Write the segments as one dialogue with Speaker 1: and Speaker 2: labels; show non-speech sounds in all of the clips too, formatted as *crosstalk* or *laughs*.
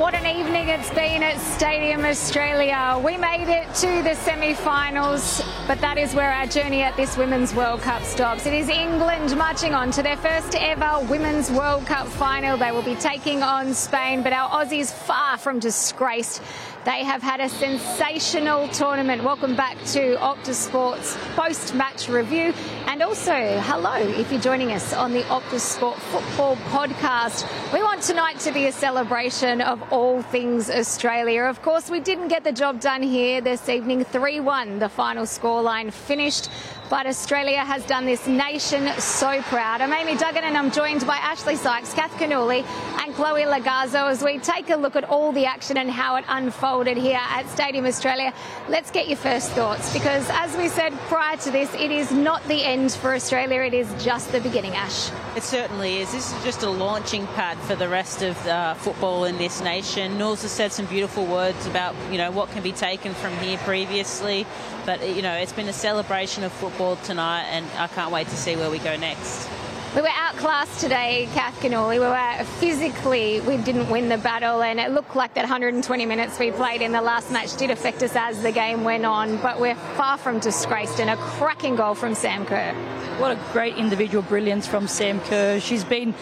Speaker 1: what an evening it's been at Stadium Australia. We made it to the semi finals, but that is where our journey at this Women's World Cup stops. It is England marching on to their first ever Women's World Cup final. They will be taking on Spain, but our Aussies far from disgraced. They have had a sensational tournament. Welcome back to Optus Sports post match review. And also, hello, if you're joining us on the Optus Sport Football podcast. We want tonight to be a celebration of all things Australia. Of course, we didn't get the job done here this evening. 3 1, the final scoreline finished. But Australia has done this nation so proud. I'm Amy Duggan and I'm joined by Ashley Sykes, Kath Cannuli, and Chloe Logarzo as we take a look at all the action and how it unfolded here at Stadium Australia. Let's get your first thoughts because, as we said prior to this, it is not the end for Australia, it is just the beginning, Ash.
Speaker 2: It certainly is. This is just a launching pad for the rest of uh, football in this nation. Knowles has said some beautiful words about you know what can be taken from here previously, but you know it's been a celebration of football tonight, and I can't wait to see where we go next.
Speaker 1: We were outclassed today, Kath Cannuli. We were physically, we didn't win the battle, and it looked like that 120 minutes we played in the last match did affect us as the game went on. But we're far from disgraced, and a cracking goal from Sam Kerr.
Speaker 3: What a great individual brilliance from Sam Kerr. She's been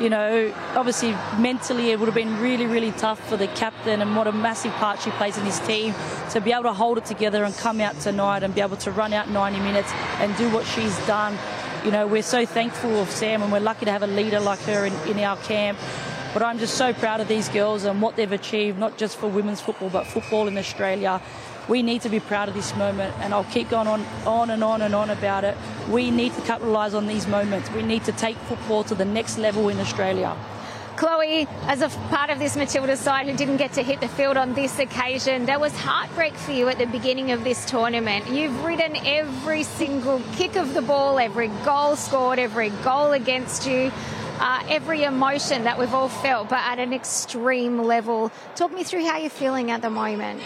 Speaker 3: you know, obviously mentally it would have been really, really tough for the captain and what a massive part she plays in his team to be able to hold it together and come out tonight and be able to run out 90 minutes and do what she's done. You know, we're so thankful of Sam and we're lucky to have a leader like her in, in our camp. But I'm just so proud of these girls and what they've achieved, not just for women's football, but football in Australia. We need to be proud of this moment, and I'll keep going on, on and on and on about it. We need to capitalise on these moments. We need to take football to the next level in Australia.
Speaker 1: Chloe, as a part of this Matilda side who didn't get to hit the field on this occasion, there was heartbreak for you at the beginning of this tournament. You've ridden every single kick of the ball, every goal scored, every goal against you. Uh, every emotion that we've all felt, but at an extreme level. Talk me through how you're feeling at the moment.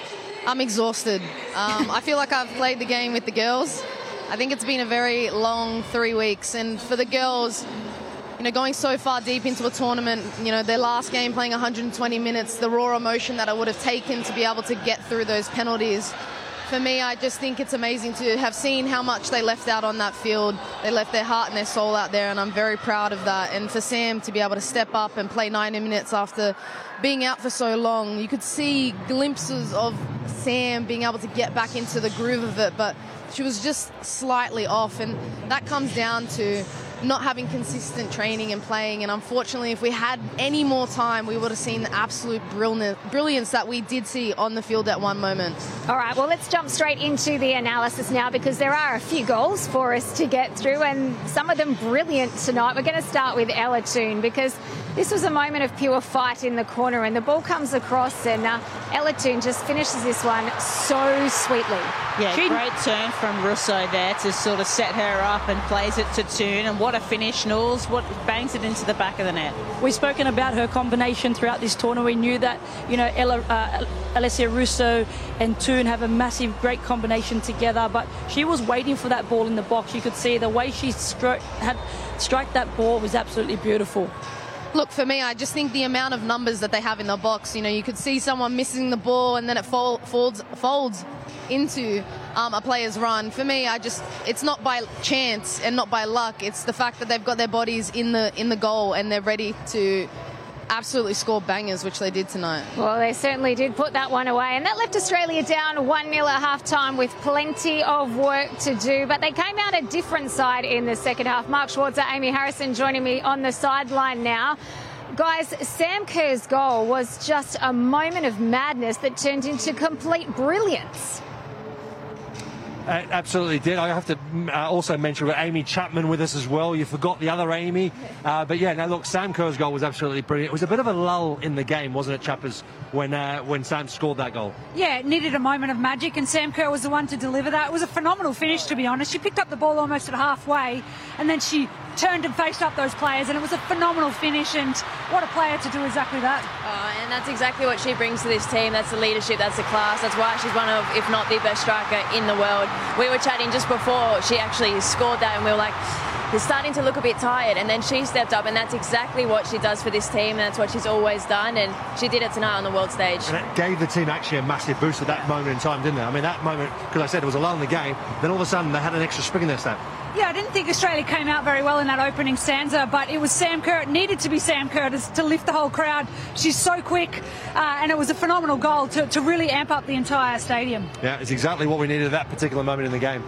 Speaker 4: I'm exhausted. Um, I feel like I've played the game with the girls. I think it's been a very long three weeks, and for the girls, you know, going so far deep into a tournament, you know, their last game playing 120 minutes, the raw emotion that I would have taken to be able to get through those penalties. For me, I just think it's amazing to have seen how much they left out on that field. They left their heart and their soul out there, and I'm very proud of that. And for Sam to be able to step up and play 90 minutes after being out for so long, you could see glimpses of Sam being able to get back into the groove of it, but she was just slightly off, and that comes down to not having consistent training and playing. And unfortunately, if we had any more time, we would have seen the absolute brilliance that we did see on the field at one moment.
Speaker 1: All right, well, let's jump straight into the analysis now because there are a few goals for us to get through, and some of them brilliant tonight. We're going to start with Ella Toone because this was a moment of pure fight in the corner, and the ball comes across, and uh, Ella Toone just finishes this one so sweetly.
Speaker 2: Yeah, she... great turn from Russo there to sort of set her up and plays it to Toone, and what a finish, Knowles. What bangs it into the back of the net.
Speaker 3: We've spoken about her combination throughout this tournament. We knew that, you know, Ella, uh, Alessia Russo and Toone have a massive, great combination together, but she was waiting for that ball in the box. You could see the way she stro- had struck that ball was absolutely beautiful.
Speaker 4: Look, for me, I just think the amount of numbers that they have in the box, you know, you could see someone missing the ball and then it fold, folds, folds into um, a player's run. For me, I just it's not by chance and not by luck. It's the fact that they've got their bodies in the in the goal and they're ready to absolutely score bangers, which they did tonight.
Speaker 1: Well, they certainly did put that one away. And that left Australia down 1 0 at half time with plenty of work to do. But they came out a different side in the second half. Mark Schwarzer, Amy Harrison joining me on the sideline now. Guys, Sam Kerr's goal was just a moment of madness that turned into complete brilliance.
Speaker 5: Uh, absolutely did. I have to uh, also mention Amy Chapman with us as well. You forgot the other Amy. Uh, but yeah, now look, Sam Kerr's goal was absolutely brilliant. It was a bit of a lull in the game, wasn't it, Chappers, when uh, when Sam scored that goal?
Speaker 6: Yeah, it needed a moment of magic, and Sam Kerr was the one to deliver that. It was a phenomenal finish, to be honest. She picked up the ball almost at halfway, and then she turned and faced up those players, and it was a phenomenal finish. And what a player to do exactly that.
Speaker 7: Oh, and that's exactly what she brings to this team. That's the leadership, that's the class. That's why she's one of, if not the best striker in the world. We were chatting just before she actually scored that, and we were like, they're starting to look a bit tired. And then she stepped up, and that's exactly what she does for this team. And that's what she's always done, and she did it tonight on the world stage.
Speaker 5: And it gave the team actually a massive boost at that moment in time, didn't it? I mean, that moment, because I said it was a lull in the game, then all of a sudden they had an extra spring in their step.
Speaker 6: Yeah, I didn't think Australia came out very well in that opening stanza, but it was Sam Kerr. It needed to be Sam Kerr to, to lift the whole crowd. She's so quick, uh, and it was a phenomenal goal to, to really amp up the entire stadium.
Speaker 5: Yeah, it's exactly what we needed at that particular moment in the game.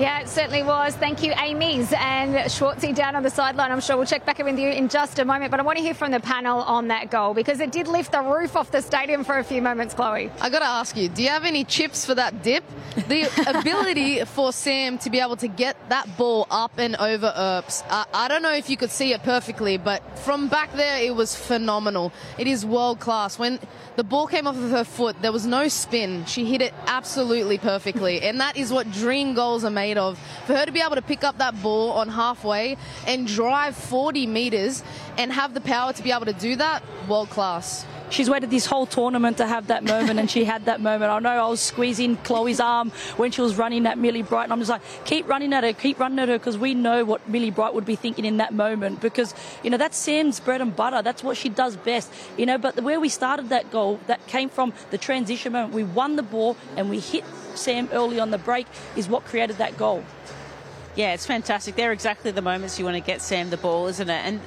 Speaker 1: Yeah, it certainly was. Thank you, Amy's and Schwartzy down on the sideline. I'm sure we'll check back in with you in just a moment. But I want to hear from the panel on that goal because it did lift the roof off the stadium for a few moments, Chloe.
Speaker 4: I got to ask you, do you have any chips for that dip? The *laughs* ability for Sam to be able to get that ball up and over Earps. I, I don't know if you could see it perfectly, but from back there, it was phenomenal. It is world class. When the ball came off of her foot, there was no spin. She hit it absolutely perfectly. And that is what dream goals are made of. For her to be able to pick up that ball on halfway and drive 40 metres and have the power to be able to do that, world class
Speaker 3: she's waited this whole tournament to have that moment, and she had that moment. I know I was squeezing Chloe's arm when she was running at Millie Bright, and I'm just like, keep running at her, keep running at her, because we know what Millie Bright would be thinking in that moment. Because you know that's Sam's bread and butter. That's what she does best. You know, but where we started that goal, that came from the transition moment. We won the ball and we hit Sam early on the break, is what created that goal.
Speaker 2: Yeah, it's fantastic. They're exactly the moments you want to get Sam the ball, isn't it? And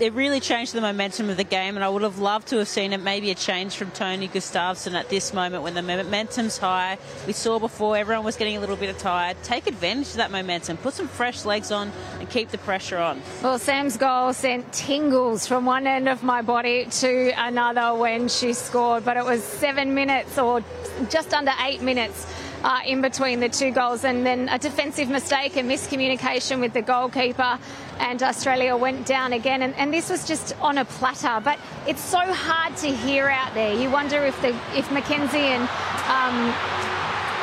Speaker 2: it really changed the momentum of the game, and I would have loved to have seen it maybe a change from Tony Gustavsson at this moment when the momentum's high. We saw before everyone was getting a little bit tired. Take advantage of that momentum, put some fresh legs on, and keep the pressure on.
Speaker 1: Well, Sam's goal sent tingles from one end of my body to another when she scored, but it was seven minutes or just under eight minutes uh, in between the two goals, and then a defensive mistake and miscommunication with the goalkeeper, and Australia went down again. And, and this was just on a platter, but it's so hard to hear out there. You wonder if the if Mackenzie and um,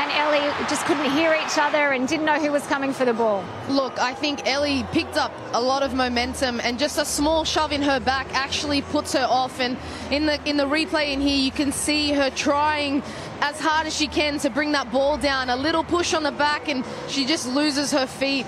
Speaker 1: and Ellie just couldn't hear each other and didn't know who was coming for the ball.
Speaker 4: Look, I think Ellie picked up a lot of momentum and just a small shove in her back actually puts her off. And in the in the replay in here, you can see her trying as hard as she can to bring that ball down. A little push on the back, and she just loses her feet.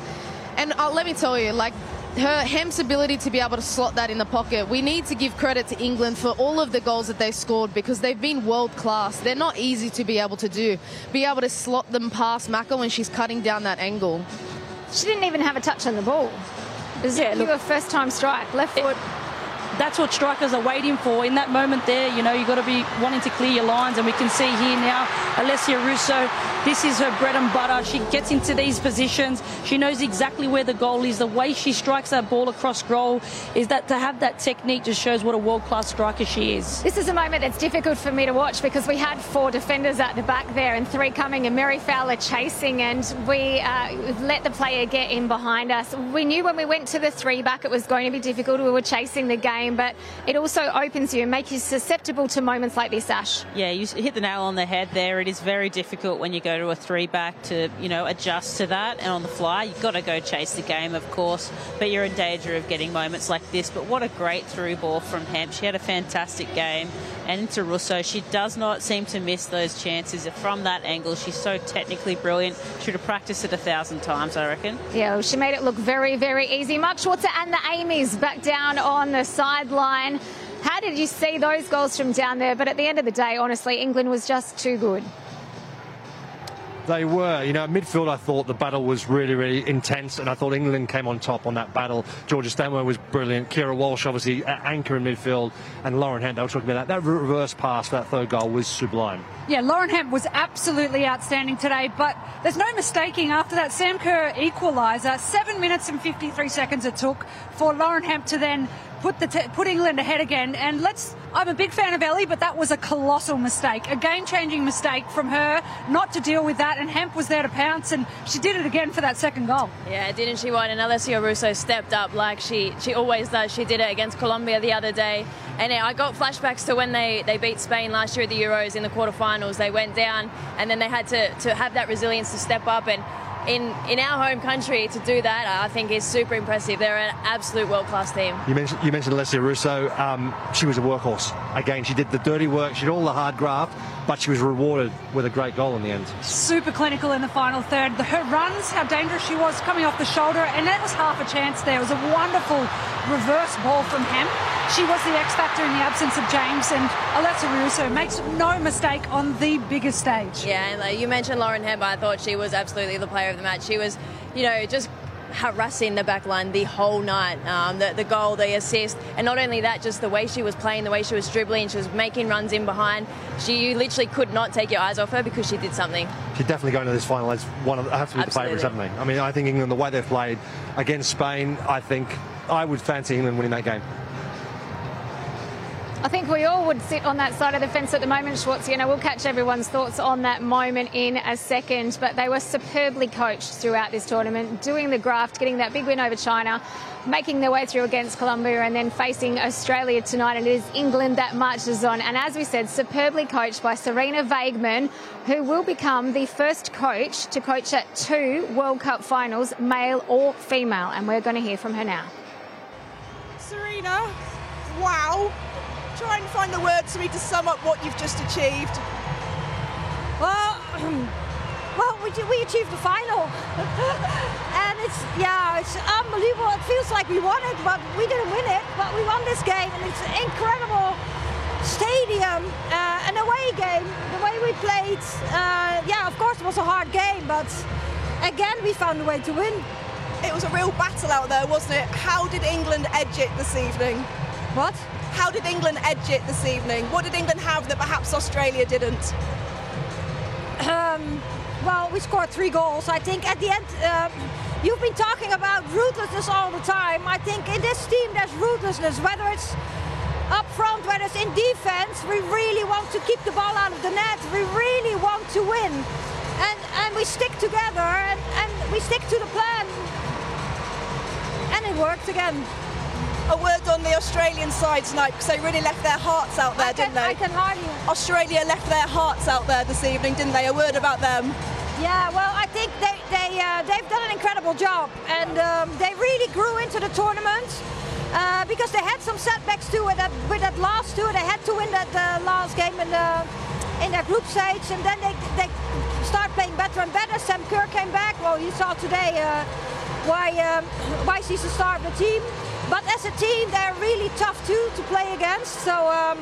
Speaker 4: And uh, let me tell you, like her Hemp's ability to be able to slot that in the pocket. We need to give credit to England for all of the goals that they scored because they've been world class. They're not easy to be able to do. Be able to slot them past Mako when she's cutting down that angle.
Speaker 1: She didn't even have a touch on the ball. It was yeah, look, a first time strike, left foot. It,
Speaker 3: that's what strikers are waiting for in that moment there. You know, you've got to be wanting to clear your lines, and we can see here now Alessia Russo. This is her bread and butter. She gets into these positions. She knows exactly where the goal is. The way she strikes that ball across goal is that to have that technique just shows what a world class striker she is.
Speaker 1: This is a moment that's difficult for me to watch because we had four defenders at the back there and three coming, and Mary Fowler chasing, and we uh, let the player get in behind us. We knew when we went to the three back it was going to be difficult. We were chasing the game but it also opens you and makes you susceptible to moments like this, Ash.
Speaker 2: Yeah, you hit the nail on the head there. It is very difficult when you go to a three back to, you know, adjust to that and on the fly. You've got to go chase the game, of course, but you're in danger of getting moments like this. But what a great through ball from Hemp. She had a fantastic game. And into Russo, she does not seem to miss those chances from that angle. She's so technically brilliant. Should have practiced it a thousand times, I reckon.
Speaker 1: Yeah, well, she made it look very, very easy. Mark Schwarzer and the Amy's back down on the sideline. How did you see those goals from down there? But at the end of the day, honestly, England was just too good.
Speaker 5: They were. You know, midfield, I thought the battle was really, really intense, and I thought England came on top on that battle. Georgia Stanway was brilliant. Keira Walsh, obviously, anchor in midfield, and Lauren Hemp, they were talking about that. That reverse pass for that third goal was sublime.
Speaker 6: Yeah, Lauren Hemp was absolutely outstanding today, but there's no mistaking after that Sam Kerr equaliser, 7 minutes and 53 seconds it took for Lauren Hemp to then put the t- put England ahead again. And let's. I'm a big fan of Ellie, but that was a colossal mistake, a game-changing mistake from her not to deal with that. And Hemp was there to pounce, and she did it again for that second goal.
Speaker 7: Yeah, didn't she? What? And Alessia Russo stepped up like she she always does. She did it against Colombia the other day, and I got flashbacks to when they they beat Spain last year at the Euros in the quarterfinals. They went down, and then they had to to have that resilience to step up and in in our home country to do that, I think is super impressive. They're an absolute world class team.
Speaker 5: You mentioned you mentioned Alessia Russo. Um, she was a workhorse. Again, she did the dirty work. She did all the hard graft, but she was rewarded with a great goal in the end.
Speaker 6: Super clinical in the final third. The, her runs, how dangerous she was coming off the shoulder, and that was half a chance there. It was a wonderful reverse ball from Hemp. She was the X factor in the absence of James, and Alessia Russo makes no mistake on the biggest stage.
Speaker 7: Yeah, and like you mentioned Lauren Hemp, I thought she was absolutely the player of the match. She was, you know, just harassing the back line the whole night. Um, the, the goal, the assist, and not only that, just the way she was playing, the way she was dribbling, she was making runs in behind. She you literally could not take your eyes off her because she did something.
Speaker 5: She's definitely going to this final as one of have to be
Speaker 7: Absolutely.
Speaker 5: the favourites, haven't they? I mean, I think England, the way they've played against Spain, I think I would fancy England winning that game.
Speaker 1: I think we all would sit on that side of the fence at the moment, Schwartz. You know, we'll catch everyone's thoughts on that moment in a second. But they were superbly coached throughout this tournament, doing the graft, getting that big win over China, making their way through against Colombia, and then facing Australia tonight. And it is England that marches on. And as we said, superbly coached by Sarina Wiegman, who will become the first coach to coach at two World Cup finals, male or female. And we're going to hear from her now.
Speaker 8: Serena, wow. Try and find the words for me to sum up what you've just achieved.
Speaker 9: Well, *clears throat* well, we, we achieved the final, *laughs* and it's yeah, it's unbelievable. It feels like we won it, but we didn't win it. But we won this game, and it's an incredible stadium, uh, an away game. The way we played, uh, yeah, of course it was a hard game, but again we found a way to win.
Speaker 8: It was a real battle out there, wasn't it? How did England edge it this evening?
Speaker 9: What?
Speaker 8: How did England edge it this evening? What did England have that perhaps Australia didn't?
Speaker 9: Um, well, we scored three goals. I think at the end, um, you've been talking about ruthlessness all the time. I think in this team there's ruthlessness, whether it's up front, whether it's in defense. We really want to keep the ball out of the net. We really want to win. And, and we stick together and, and we stick to the plan. And it worked again.
Speaker 8: A word on the Australian side tonight because they really left their hearts out there,
Speaker 9: can,
Speaker 8: didn't they?
Speaker 9: I can hardly.
Speaker 8: Australia left their hearts out there this evening, didn't they? A word about them.
Speaker 9: Yeah, well, I think they, they, uh, they've done an incredible job and um, they really grew into the tournament uh, because they had some setbacks too with that, with that last tour. They had to win that uh, last game in, the, in their group stage and then they, they start playing better and better. Sam Kerr came back. Well, you saw today uh, why, um, why she's the star of the team. But as a team, they're really tough too to play against. So, um,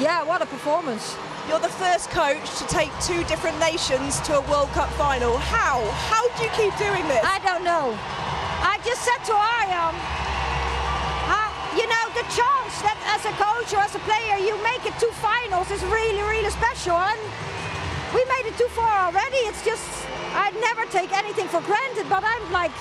Speaker 9: yeah, what a performance.
Speaker 8: You're the first coach to take two different nations to a World Cup final. How? How do you keep doing this?
Speaker 9: I don't know. I just said to Arjan, how, you know, the chance that as a coach or as a player you make it to finals is really, really special. And we made it too far already. It's just, I'd never take anything for granted, but I'm like,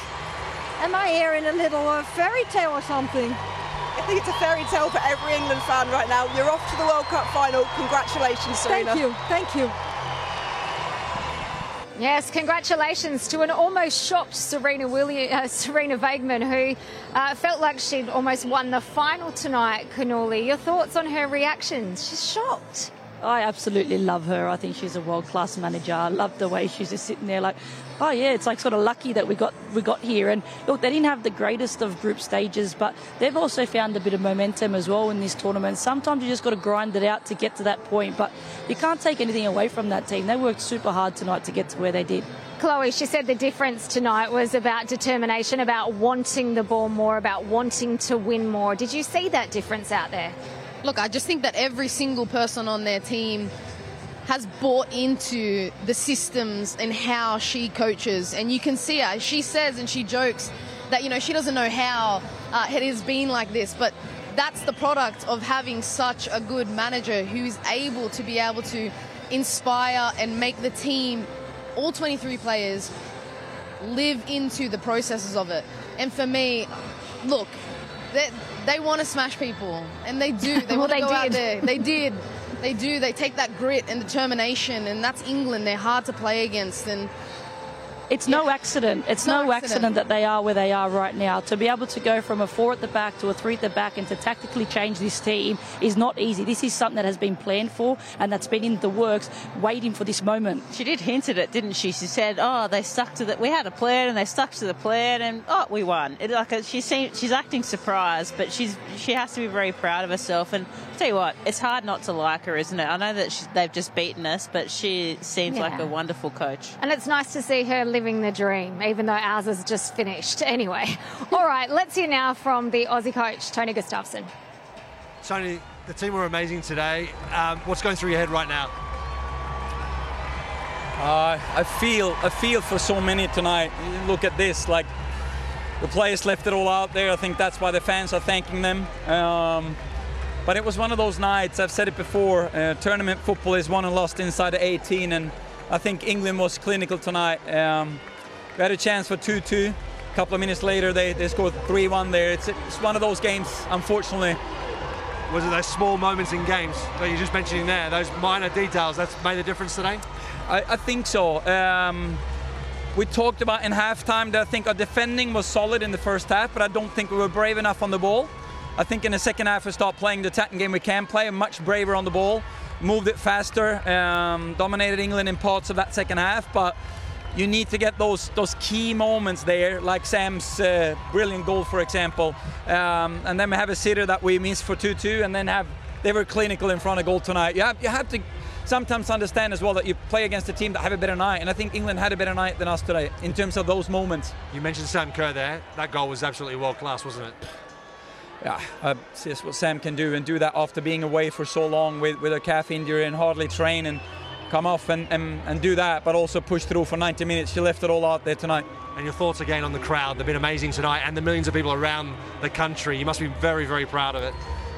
Speaker 9: am I here in a little uh, fairy tale or something?
Speaker 8: I think it's a fairy tale for every England fan right now. You're off to the World Cup final. Congratulations, Sarina.
Speaker 9: Thank you, thank you.
Speaker 1: Yes, congratulations to an almost shocked Serena William, uh, Sarina Wiegman, who uh, felt like she'd almost won the final tonight. Cannuli, your thoughts on her reaction? She's shocked.
Speaker 3: I absolutely love her. I think she's a world class manager. I love the way she's just sitting there like, oh yeah, it's like sort of lucky that we got we got here. And look, they didn't have the greatest of group stages, but they've also found a bit of momentum as well in this tournament. Sometimes you just got to grind it out to get to that point, but you can't take anything away from that team. They worked super hard tonight to get to where they did.
Speaker 1: Chloe, she said the difference tonight was about determination, about wanting the ball more, about wanting to win more. Did you see that difference out there?
Speaker 4: Look, I just think that every single person on their team has bought into the systems and how she coaches. And you can see her. She says and she jokes that, you know, she doesn't know how uh, it has been like this, but that's the product of having such a good manager who's able to be able to inspire and make the team, all 23 players, live into the processes of it. And for me, look, they, they want to smash people, and they do. *laughs* They
Speaker 1: Well,
Speaker 4: want to go out there. They *laughs* did. They do. They take that grit and determination, and that's England. They're hard to play against, and
Speaker 3: it's no accident. It's no,
Speaker 4: No
Speaker 3: accident.
Speaker 4: accident.
Speaker 3: that they are where they are right now. To be able to go from a four at the back to a three at the back and to tactically change this team is not easy. This is something that has been planned for and that's been in the works, waiting for this moment.
Speaker 2: She did hint at it, didn't she? She said, "Oh, they stuck to the. We had a plan, and they stuck to the plan, and oh, we won." It, like uh, she seems, she's acting surprised, but she's she has to be very proud of herself. And I tell you what, it's hard not to like her, isn't it? I know that she, they've just beaten us, but she seems like a wonderful coach.
Speaker 1: And it's nice to see her living the dream, even though ours is just finished. Anyway, *laughs* all right, let's hear now from the Aussie coach, Tony Gustavsson.
Speaker 5: Tony, the team were amazing today. Um, what's going through your head right now?
Speaker 10: Uh, I feel I feel for so many tonight. Look at this, like the players left it all out there. I think that's why the fans are thanking them. Um, but it was one of those nights. I've said it before. Uh, tournament football is won and lost inside the 18, and I think England was clinical tonight. Um, we had a chance for 2-2. A couple of minutes later, they, they scored 3-1 there. It's, it's one of those games, unfortunately.
Speaker 5: Was it those small moments in games that you're just mentioning there, those minor details, that's made a difference today?
Speaker 10: I, I think so. Um, we talked about in halftime that I think our defending was solid in the first half, but I don't think we were brave enough on the ball. I think in the second half we start playing the attacking game we can play, much braver on the ball, moved it faster, um, dominated England in parts of that second half, but you need to get those those key moments there, like Sam's uh, brilliant goal, for example, um, and then we have a sitter that we missed for 2-2, and then have they were clinical in front of goal tonight. You have you have to sometimes understand as well that you play against a team that have a better night, and I think England had a better night than us today in terms of those moments.
Speaker 5: You mentioned Sam Kerr there. That goal was absolutely world class, wasn't it?
Speaker 10: Yeah, uh, just what Sam can do and do that after being away for so long with, with a calf injury and hardly train and come off and, and, and do that, but also push through for 90 minutes. She left it all out there tonight.
Speaker 5: And your thoughts again on the crowd. They've been amazing tonight, and the millions of people around the country. You must be very, very proud of it.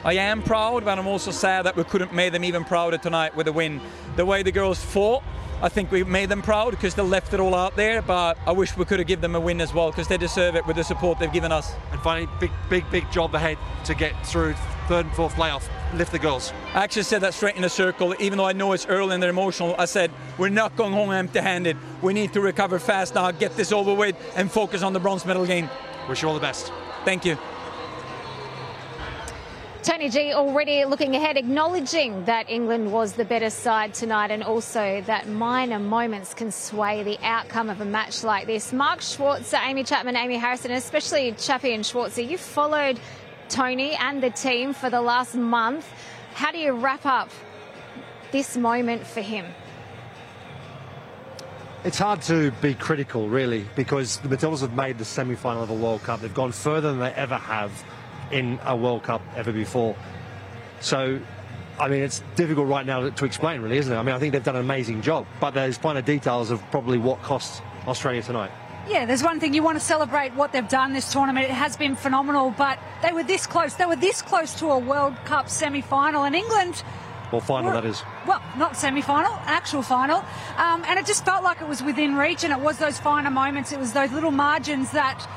Speaker 10: I am proud, but I'm also sad that we couldn't make them even prouder tonight with a win. The way the girls fought, I think we made them proud because they left it all out there, but I wish we could have given them a win as well because they deserve it with the support they've given us.
Speaker 5: And finally, big, big, big job ahead to get through third and fourth playoff. Lift the girls.
Speaker 10: I actually said that straight in a circle, even though I know it's early and they're emotional. I said, we're not going home empty handed. We need to recover fast now, get this over with, and focus on the bronze medal game.
Speaker 5: Wish you all the best.
Speaker 10: Thank you.
Speaker 1: Tony G already looking ahead, acknowledging that England was the better side tonight and also that minor moments can sway the outcome of a match like this. Mark Schwarzer, Amy Chapman, Amy Harrison, especially Chappie and Schwarzer, you followed Tony and the team for the last month. How do you wrap up this moment for him?
Speaker 5: It's hard to be critical, really, because the Matildas have made the semi final of a World Cup. They've gone further than they ever have in a World Cup ever before. So, I mean, it's difficult right now to, explain, really, isn't it? I mean, I think they've done an amazing job, but there's finer details of probably what cost Australia tonight.
Speaker 6: Yeah, there's one thing you want to celebrate what they've done this tournament. It has been phenomenal, but they were this close. They were this close to a World Cup semi-final, and England.
Speaker 5: Well, final,
Speaker 6: were-
Speaker 5: that is.
Speaker 6: Well, not semi-final, actual final, um, and it just felt like it was within reach. And it was those finer moments. It was those little margins that.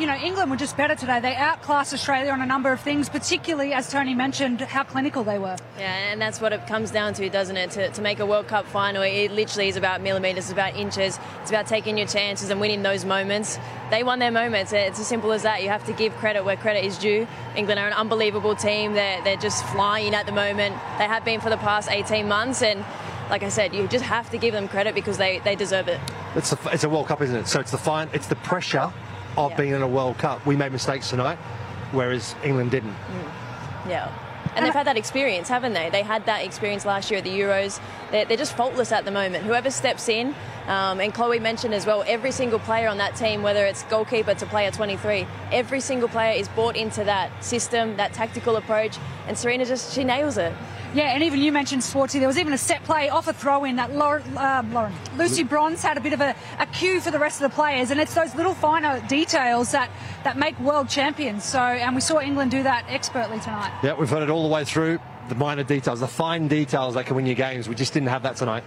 Speaker 6: You know, England were just better today. They outclassed Australia on a number of things, particularly, as Tony mentioned, how clinical they were.
Speaker 7: Yeah, and that's what it comes down to, doesn't it? To, to make a World Cup final, it literally is about millimetres, it's about inches, it's about taking your chances and winning those moments. They won their moments. It's as simple as that. You have to give credit where credit is due. England are an unbelievable team. They're, they're just flying at the moment. They have been for the past 18 months, and like I said, you just have to give them credit because they, they deserve it.
Speaker 5: It's a, it's a World Cup, isn't it? So it's the fine, it's the pressure of
Speaker 7: Yeah.
Speaker 5: being in a World Cup. We made mistakes tonight, whereas England didn't. Mm.
Speaker 7: Yeah. And they've had that experience, haven't they? They had that experience last year at the Euros. They're, they're just faultless at the moment. Whoever steps in, um, and Chloe mentioned as well, every single player on that team, whether it's goalkeeper to player 23, every single player is bought into that system, that tactical approach, and Sarina just, she nails it.
Speaker 6: Yeah, and even you mentioned Sportsy. There was even a set play off a throw in that Lauren, uh, Lauren Lucy Bronze had a bit of a, a cue for the rest of the players, and it's those little finer details that, that make world champions. So, and we saw England do that expertly tonight.
Speaker 5: Yeah, we've heard it all the way through. The minor details, the fine details that can win you games. We just didn't have that tonight.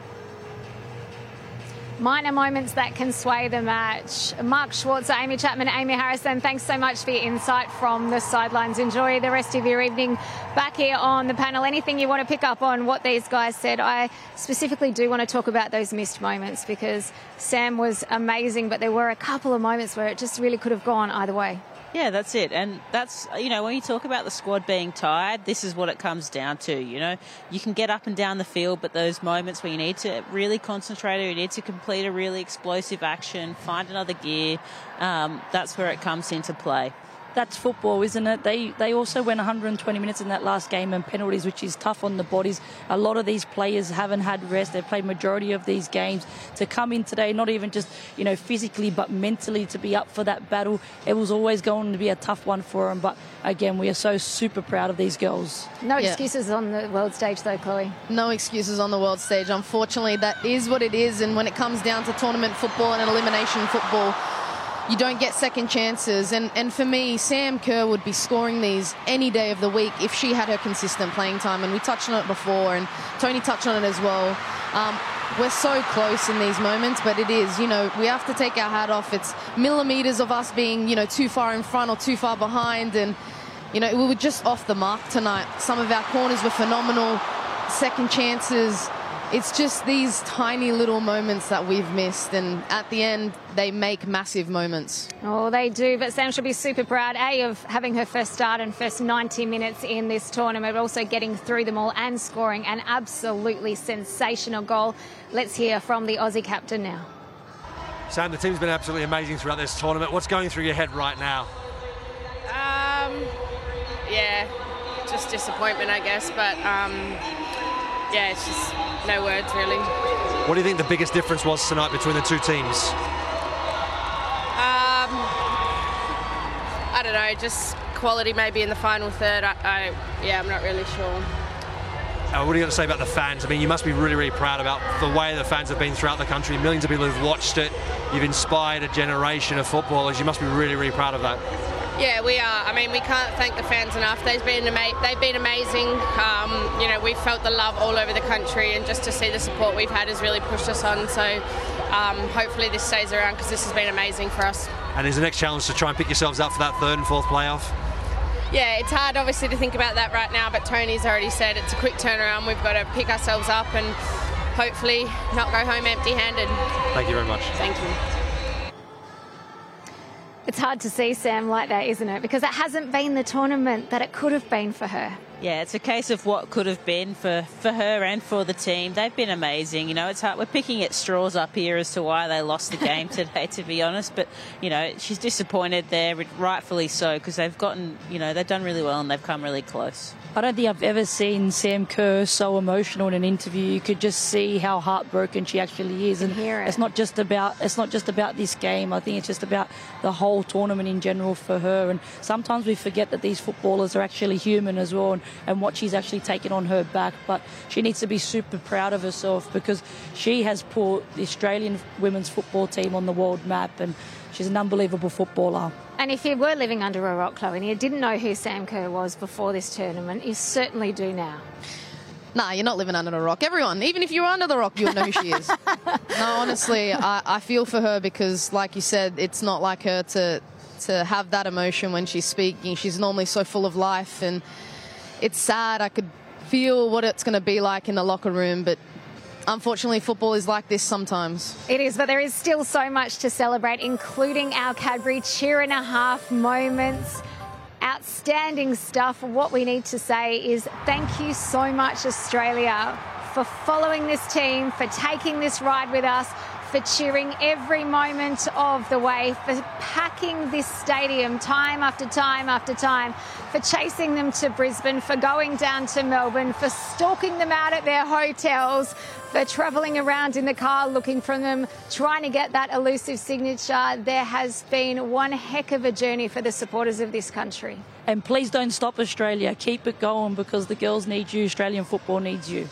Speaker 1: Minor moments that can sway the match. Mark Schwarzer, Amy Chapman, Amy Harrison, thanks so much for your insight from the sidelines. Enjoy the rest of your evening back here on the panel. Anything you want to pick up on what these guys said? I specifically do want to talk about those missed moments because Sam was amazing, but there were a couple of moments where it just really could have gone either way.
Speaker 2: Yeah, that's it. And that's, you know, when you talk about the squad being tired, this is what it comes down to. You know, you can get up and down the field, but those moments where you need to really concentrate or you need to complete a really explosive action, find another gear, um, that's where it comes into play
Speaker 3: that's football, isn't it? They they also went 120 minutes in that last game and penalties, which is tough on the bodies. A lot of these players haven't had rest. They've played majority of these games. To come in today, not even just you know physically, but mentally to be up for that battle, it was always going to be a tough one for them. But again, we are so super proud of these girls.
Speaker 1: No yeah. excuses on the world stage, though, Chloe.
Speaker 4: No excuses on the world stage. Unfortunately, that is what it is. And when it comes down to tournament football and elimination football you don't get second chances. And, and for me, Sam Kerr would be scoring these any day of the week if she had her consistent playing time. And we touched on it before, and Tony touched on it as well. Um, we're so close in these moments, but it is, you know, we have to take our hat off. It's millimeters of us being, you know, too far in front or too far behind. And, you know, we were just off the mark tonight. Some of our corners were phenomenal. Second chances, it's just these tiny little moments that we've missed, and at the end, they make massive moments.
Speaker 1: Oh, they do. But Sam should be super proud, A, of having her first start and first 90 minutes in this tournament, but also getting through them all and scoring an absolutely sensational goal. Let's hear from the Aussie captain now.
Speaker 5: Sam, the team's been absolutely amazing throughout this tournament. What's going through your head right now?
Speaker 11: Um, yeah, just disappointment, I guess. But um, yeah, it's just no words really.
Speaker 5: What do you think the biggest difference was tonight between the two teams?
Speaker 11: Um, I don't know, just quality maybe in the final third. I, I yeah, I'm not really sure.
Speaker 5: Uh, what are you going to say about the fans? I mean, you must be really, really proud about the way the fans have been throughout the country. Millions of people have watched it. You've inspired a generation of footballers. You must be really, really proud of that.
Speaker 11: Yeah, we are. I mean, we can't thank the fans enough. They've been ama- they've been amazing. Um, you know, we've felt the love all over the country, and just to see the support we've had has really pushed us on. So, um, hopefully, this stays around because this has been amazing for us.
Speaker 5: And is the next challenge to try and pick yourselves up for that third and fourth playoff?
Speaker 11: Yeah, it's hard obviously to think about that right now, but Tony's already said it's a quick turnaround. We've got to pick ourselves up and hopefully not go home empty-handed.
Speaker 5: Thank you very much.
Speaker 11: Thank you.
Speaker 1: It's hard to see Sam like that, isn't it? Because it hasn't been the tournament that it could have been for her.
Speaker 2: Yeah, it's a case of what could have been for, for her and for the team. They've been amazing. You know, it's hard. We're picking at straws up here as to why they lost the game *laughs* today, to be honest. But, you know, she's disappointed there, rightfully so, because they've gotten, you know, they've done really well and they've come really close.
Speaker 3: I don't think I've ever seen Sam Kerr so emotional in an interview. You could just see how heartbroken she actually is,
Speaker 1: and it.
Speaker 3: it's not just about it's not just about this game. I think it's just about the whole tournament in general for her. And sometimes we forget that these footballers are actually human as well, and, and what she's actually taken on her back. But she needs to be super proud of herself because she has put the Australian women's football team on the world map, and she's an unbelievable footballer.
Speaker 1: And if you were living under a rock, Chloe, and you didn't know who Sam Kerr was before this tournament, you certainly do now.
Speaker 4: Nah, you're not living under a rock. Everyone, even if you're under the rock, you'll know who she is. *laughs* no, honestly, I, I feel for her because, like you said, it's not like her to to have that emotion when she's speaking. She's normally so full of life, and it's sad. I could feel what it's going to be like in the locker room, but Unfortunately, football is like this sometimes.
Speaker 1: It is, but there is still so much to celebrate, including our Cadbury cheer and a half moments. Outstanding stuff. What we need to say is thank you so much, Australia, for following this team, for taking this ride with us, for cheering every moment of the way, for packing this stadium time after time after time, for chasing them to Brisbane, for going down to Melbourne, for stalking them out at their hotels, for travelling around in the car looking for them, trying to get that elusive signature. There has been one heck of a journey for the supporters of this country.
Speaker 3: And please don't stop Australia. Keep it going because the girls need you. Australian football needs you.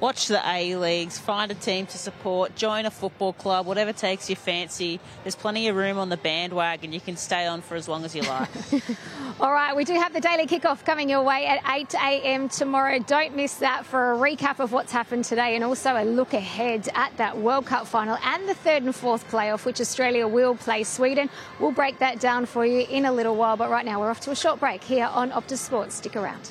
Speaker 2: Watch the A leagues, find a team to support, join a football club, whatever takes your fancy. There's plenty of room on the bandwagon. You can stay on for as long as you like. *laughs*
Speaker 1: All right, we do have the daily kickoff coming your way at 8 a.m. tomorrow. Don't miss that for a recap of what's happened today and also a look ahead at that World Cup final and the third and fourth playoff, which Australia will play Sweden. We'll break that down for you in a little while, but right now we're off to a short break here on Optus Sports. Stick around.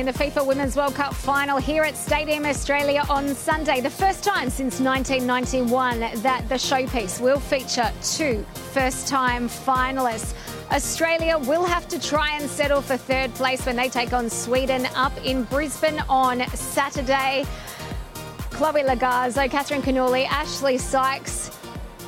Speaker 1: in the FIFA Women's World Cup final here at Stadium Australia on Sunday. The first time since 1991 that the showpiece will feature two first time finalists. Australia will have to try and settle for third place when they take on Sweden up in Brisbane on Saturday. Chloe Logarzo, Catherine Cannuli, Ashley Sykes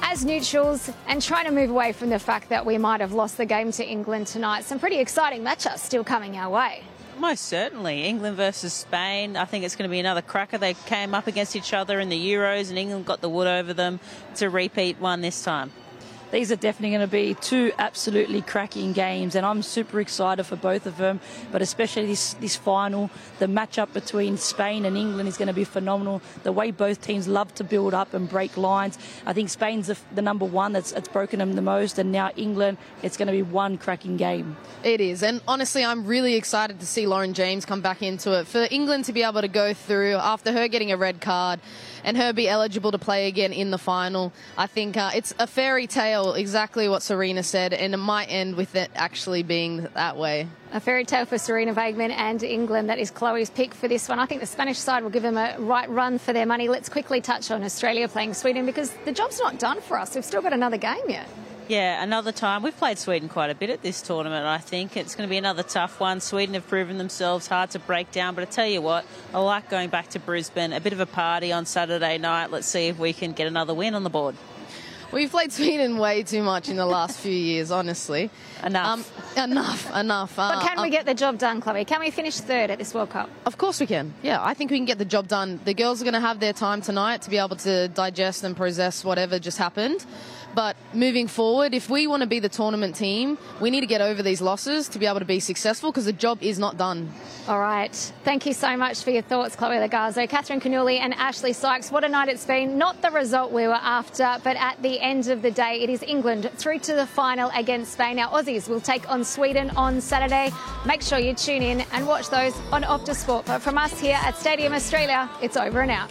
Speaker 1: as neutrals and trying to move away from the fact that we might have lost the game to England tonight. Some pretty exciting matchups still coming our way.
Speaker 2: Most certainly. England versus Spain. I think it's going to be another cracker. They came up against each other in the Euros and England got the wood over them. A repeat one this time
Speaker 3: these are definitely going to be two absolutely cracking games, and I'm super excited for both of them. But especially this this final, the matchup between Spain and England is going to be phenomenal. The way both teams love to build up and break lines. I think Spain's the, the number one that's, that's broken them the most, and now England. It's going to be one cracking game.
Speaker 4: It is, and honestly, I'm really excited to see Lauren James come back into it. For England to be able to go through after her getting a red card and her be eligible to play again in the final. I think uh, it's a fairy tale, exactly what Sarina said, and it might end with it actually being that way.
Speaker 1: A fairy tale for Sarina Wiegman and England. That is Chloe's pick for this one. I think the Spanish side will give them a right run for their money. Let's quickly touch on Australia playing Sweden because the job's not done for us. We've still got another game yet.
Speaker 2: Yeah, another time. We've played Sweden quite a bit at this tournament, I think. It's going to be another tough one. Sweden have proven themselves hard to break down, but I tell you what, I like going back to Brisbane. A bit of a party on Saturday night. Let's see if we can get another win on the board.
Speaker 4: We've played Sweden way too much in the last few years, honestly.
Speaker 2: Enough.
Speaker 4: Um, enough, enough.
Speaker 1: But
Speaker 4: uh,
Speaker 1: can we
Speaker 4: um,
Speaker 1: get the job done, Chloe? Can we finish third at this World Cup?
Speaker 4: Of course we can. Yeah, I think we can get the job done. The girls are going to have their time tonight to be able to digest and process whatever just happened. But moving forward, if we want to be the tournament team, we need to get over these losses to be able to be successful because the job is not done.
Speaker 1: All right. Thank you so much for your thoughts, Chloe Logarzo, Catherine Cannuli, and Ashley Sykes. What a night it's been. Not the result we were after, but at the end of the day, it is England through to the final against Spain. Our Aussies will take on Sweden on Saturday. Make sure you tune in and watch those on Optus Sport. But from us here at Stadium Australia, it's over and out.